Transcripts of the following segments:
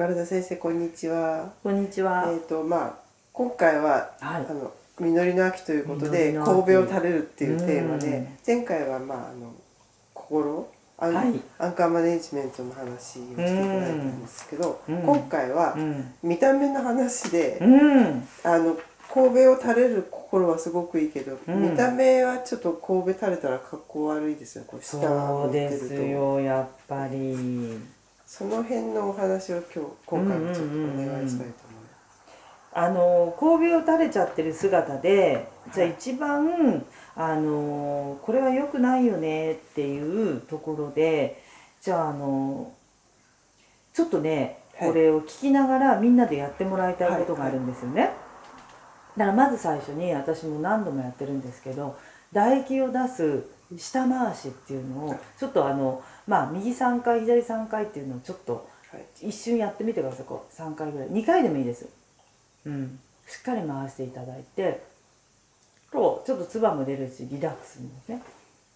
宝田先生こんにちは。こんにちは。えっ、とまあ今回は、はいあの実りの秋ということで神戸を垂れるっていうテーマでうん前回はまああの心アン,、はいアンカーマネジメントの話をしていただいたんですけど、うん今回はうん。見た目の話で、うん。あの神戸を垂れる心はすごくいいけど、うん見た目はちょっと神戸垂れたら格好悪いですよこう下がそう持ってでするとよ、やっぱり。その辺のお話を今日今回もちょっとお願いしたいと思います。あの神戸を垂れちゃってる姿で、じゃあ一番あのこれは良くないよねっていうところで、じゃああのちょっとね、はいこれを聞きながらみんなでやってもらいたいことがあるんですよね。だからまず最初に私も何度もやってるんですけど唾液を出す下回しっていうのをちょっとあのまあ右3回左3回っていうのをちょっとはい。一瞬やってみてください。こう3回ぐらい。2回でもいいです。うん。しっかり回していただいてこうちょっと唾も出るしリラックスにですね。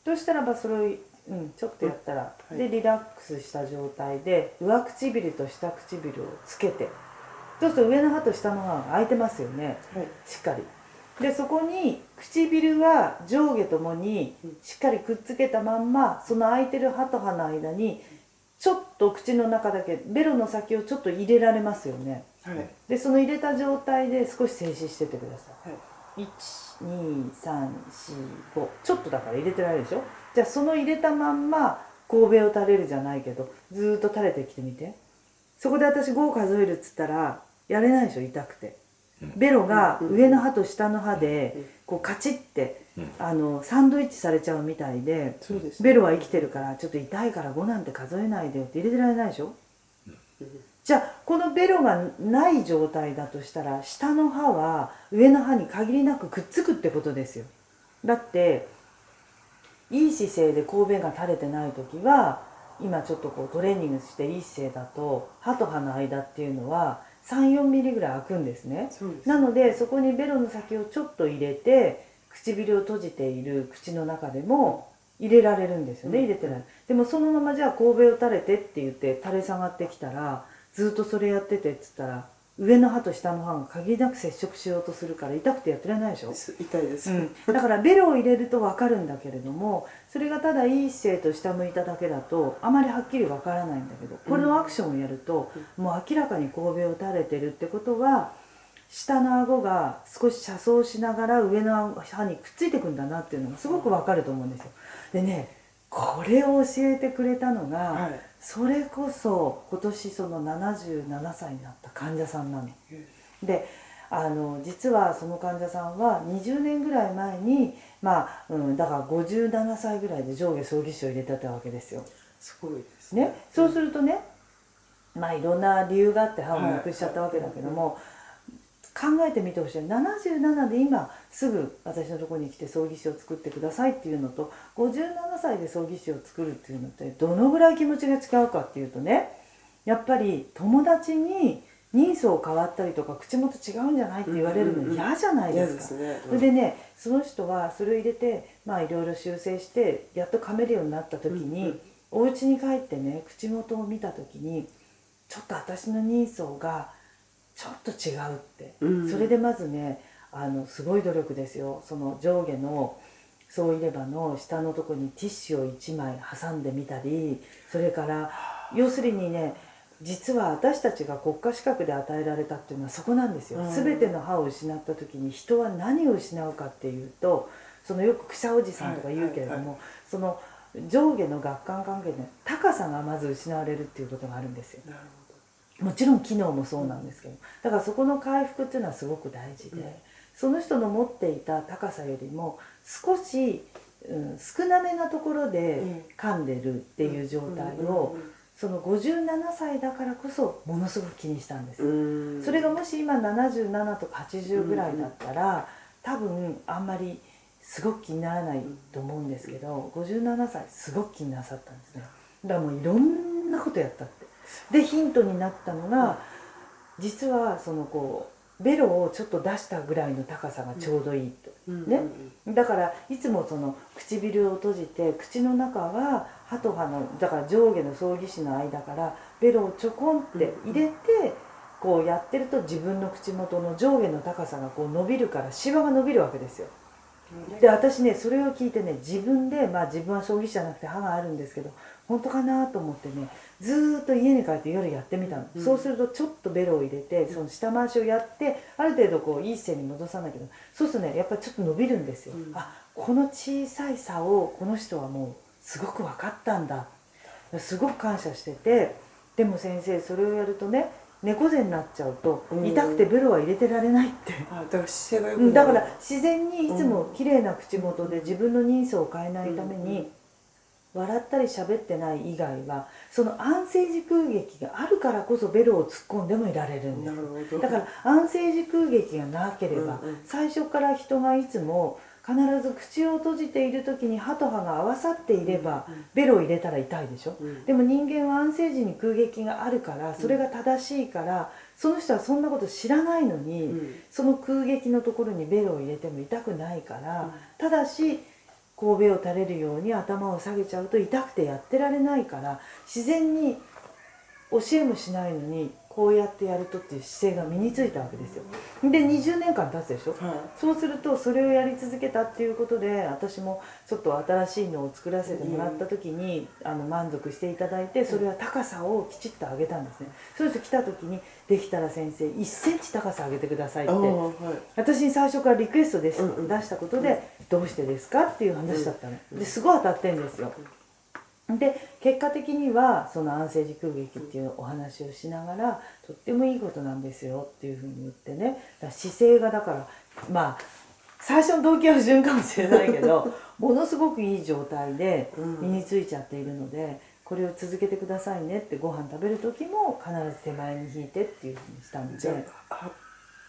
そしたらばそれを、うん、ちょっとやったら、はい。でリラックスした状態で上唇と下唇をつけて。そうすると上の歯と下の歯が開いてますよね。はい。しっかりでそこに唇は上下ともにしっかりくっつけたまんまその開いてる歯と歯の間にちょっと口の中だけベロの先をちょっと入れられますよね。はい。でその入れた状態で少し静止しててくださはい。い12345ちょっとだから入れてられるでしょ？じゃあその入れたまんま神戸を垂れるじゃないけどずーっと垂れてきてみて。そこで私5数えるっつったらやれないでしょ？痛くてベロが上の歯と下の歯でこうカチッてあのサンドイッチされちゃうみたいでベロは生きてるからちょっと痛いから5なんて数えないでよって入れてられないでしょ？じゃあこのベロがない状態だとしたら下の歯は上の歯に限りなくくっつくってことですよ。だっていい姿勢で神戸が垂れてない時は今ちょっとこうトレーニングしていい姿勢だと歯と歯の間っていうのは34ミリぐらい開くんですね。なのでそこにベロの先をちょっと入れて唇を閉じている口の中でも入れられるんですよね、うん。入れてない。でもそのままじゃあ神戸を垂れてって言って垂れ下がってきたらずっとそれやっててっつったら上の歯と下の歯が限りなく接触しようとするから痛くてやってられないでしょ、す痛いです、うん、だからベロを入れると分かるんだけれどもそれがただいい姿勢と下向いただけだとあまりはっきり分からないんだけどこれのアクションをやると、もう明らかに神戸を垂れてるってことは下の顎が少し車窓しながら上の歯にくっついてくんだなっていうのがすごく分かると思うんですよ。でねこれを教えてくれたのが、はいそれこそ今年その77歳になった患者さんなの。であの実はその患者さんは20年ぐらい前にまあ、うん、だから57歳ぐらいで上下葬儀師を入れてたわけですよ。すごいですね、そうするとねまあいろんな理由があって歯をなくしちゃったわけだけども、考えてみてほしい。77で今すぐ私のところに来て葬儀師を作ってくださいっていうのと57歳で葬儀師を作るっていうのってどのぐらい気持ちが違うかっていうとねやっぱり友達に人相変わったりとか口元違うんじゃないって言われるの嫌じゃない嫌ですすね、それでねその人はそれを入れてまあいろいろ修正してやっと噛めるようになった時に、うんうん。お家に帰ってね口元を見た時にちょっと私の人相がちょっと違うって、うん。それでまずねあのすごい努力ですよ。その上下のそういればの下のとこにティッシュを1枚挟んでみたりそれから要するにね実は私たちが国家資格で与えられたっていうのはそこなんですよ、うん。全ての歯を失った時に人は何を失うかっていうとそのよくくしゃおじさんとか言うけれども、はいその上下の顎関関係で高さがまず失われるっていうことがあるんですよ。なるもちろん機能もそうなんですけどだからそこの回復っていうのはすごく大事で、うん。その人の持っていた高さよりも少し、うん、少なめなところで噛んでるっていう状態を、その57歳だからこそものすごく気にしたんです。それがもし今77とか80ぐらいだったら、多分あんまりすごく気にならないと思うんですけど、57歳すごく気になさったんですね。だからもういろんなことやったってでヒントになったのが、実はそのこうベロをちょっと出したぐらいの高さがちょうどいいと、うんね。だからいつもその唇を閉じて口の中は歯と歯のだから上下の葬儀師の間からベロをちょこんって入れて、こうやってると自分の口元の上下の高さがこう伸びるからシワが伸びるわけですよ。で私ねそれを聞いてね自分でまあ自分は葬儀師じゃなくて歯があるんですけど本当かなと思ってねずーっと家に帰って夜やってみたの、うん。そうするとちょっとベロを入れてその下回しをやってある程度こういい姿勢に戻さなきゃそうするとねやっぱりちょっと伸びるんですよ、うん。あこの小さい差をこの人はもうすごく分かったんだ。すごく感謝しててでも先生それをやるとね猫背になっちゃうとうん。痛くてベロは入れてられないって。あだから姿勢がよくだから自然にいつも綺麗な口元で自分の人相を変えないためうんうんに笑ったり喋ってない以外はその安静時空撃があるからこそベロを突っ込んでもいられるんでなするほど。だから安静時空撃がなければうんうん。最初から人がいつも必ず口を閉じている時に歯と歯が合わさっていればベロを入れたら痛いでしょ？うん。でも人間は安静時に空撃があるからそれが正しいからその人はそんなこと知らないのに、うん。その空撃のところにベロを入れても痛くないから、うん。ただし神戸を垂れるように頭を下げちゃうと痛くてやってられないから自然に教えもしないのにこうやってやるとっていう姿勢が身についたわけですよ。で20年間経つでしょ？はそうするとそれをやり続けたっていうことで私もちょっと新しいのを作らせてもらった時に、あの満足していただいてそれは高さをきちっと上げたんですね。そうすると来た時に「できたら先生1センチ高さ上げてください」ってはい私に最初からリクエストです、うんうん出したことで「どうしてですか?」っていう話だったの、うんですごい当たってんですよ。で結果的にはその安静時空撃っていうお話をしながらとってもいいことなんですよっていうふうに言ってねだ姿勢がだからまあ最初の動機は不純かもしれないけど ものすごくいい状態でうん身についちゃっているので、これを続けてくださいねってご飯食べる時も必ず手前に引いてっていうふうにしたのじゃで。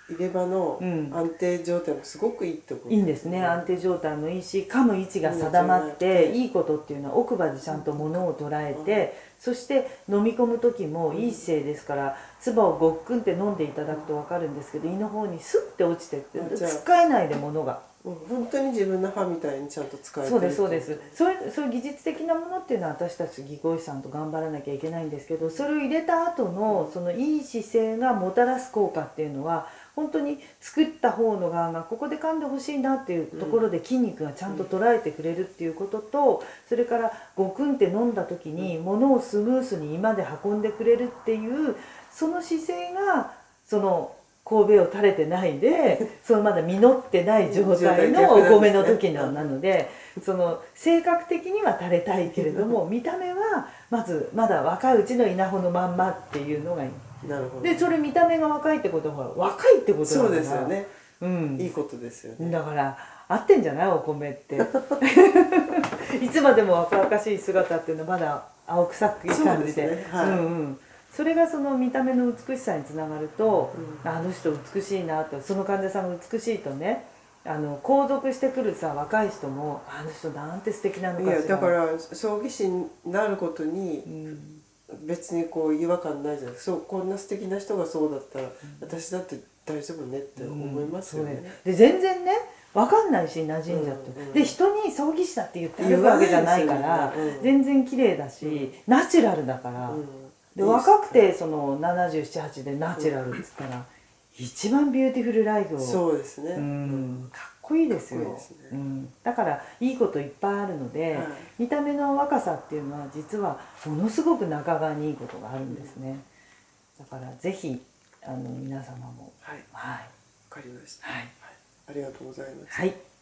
入れ歯のうん。安定状態もすごくいいってこといいんですね。安定状態もいいし噛む位置が定まってうんいいことっていうのは奥歯でちゃんと物を捉えてそして飲み込む時もいい姿勢ですから唾をごっくんって飲んでいただくと分かるんですけど胃の方にスッて落ちてって使えないで物が。うん本当に自分の歯みたいにちゃんと使えてるそうですそうです。そういうそういう技術的なものっていうのは私たち技工士さんと頑張らなきゃいけないんですけどそれを入れた後のそのいい姿勢がもたらす効果っていうのは本当に作った方の側がここで噛んでほしいなっていうところで筋肉がちゃんと捉えてくれるっていうこととそれからごくんって飲んだ時に物をスムースに今で運んでくれるっていうその姿勢がその神戸を垂れてないで そのまだ実ってない状態のお米の時のなのでその性格的には垂れたいけれども見た目はまずまだ若いうちの稲穂のまんまっていうのがいいなるほど。でそれ見た目が若いってことは若いってことだからそうですよね。うん。いいことですよね。だから合ってんじゃない？お米って。いつまでも若々しい姿っていうのはまだ青臭くいい感じでね。はい。うんうん、それがその見た目の美しさにつながると、うあの人美しいなとその患者さんが美しいとねあの皇族してくるさ若い人もあの人なんて素敵なのいかしら。やだから葬儀師になることにうん別にこう違和感ないじゃないそうこんな素敵な人がそうだったら、私だって大丈夫ねって思いますよね。うんで全然ね分かんないし馴染んじゃって、うんうんで人に葬儀師だって言ってるわけじゃないからね。うん。全然綺麗だし、ナチュラルだから、うん。で若くてその778でナチュラルっつったら、一番ビューティフルライフを。そうですね、うん。かっこいいですよ。ね。うん、だからいいこといっぱいあるので、はい。見た目の若さっていうのは実はものすごく中側にいいことがあるんですね、だからぜひあの皆様も。はい。はい。わかりました、はい。ありがとうございます。はい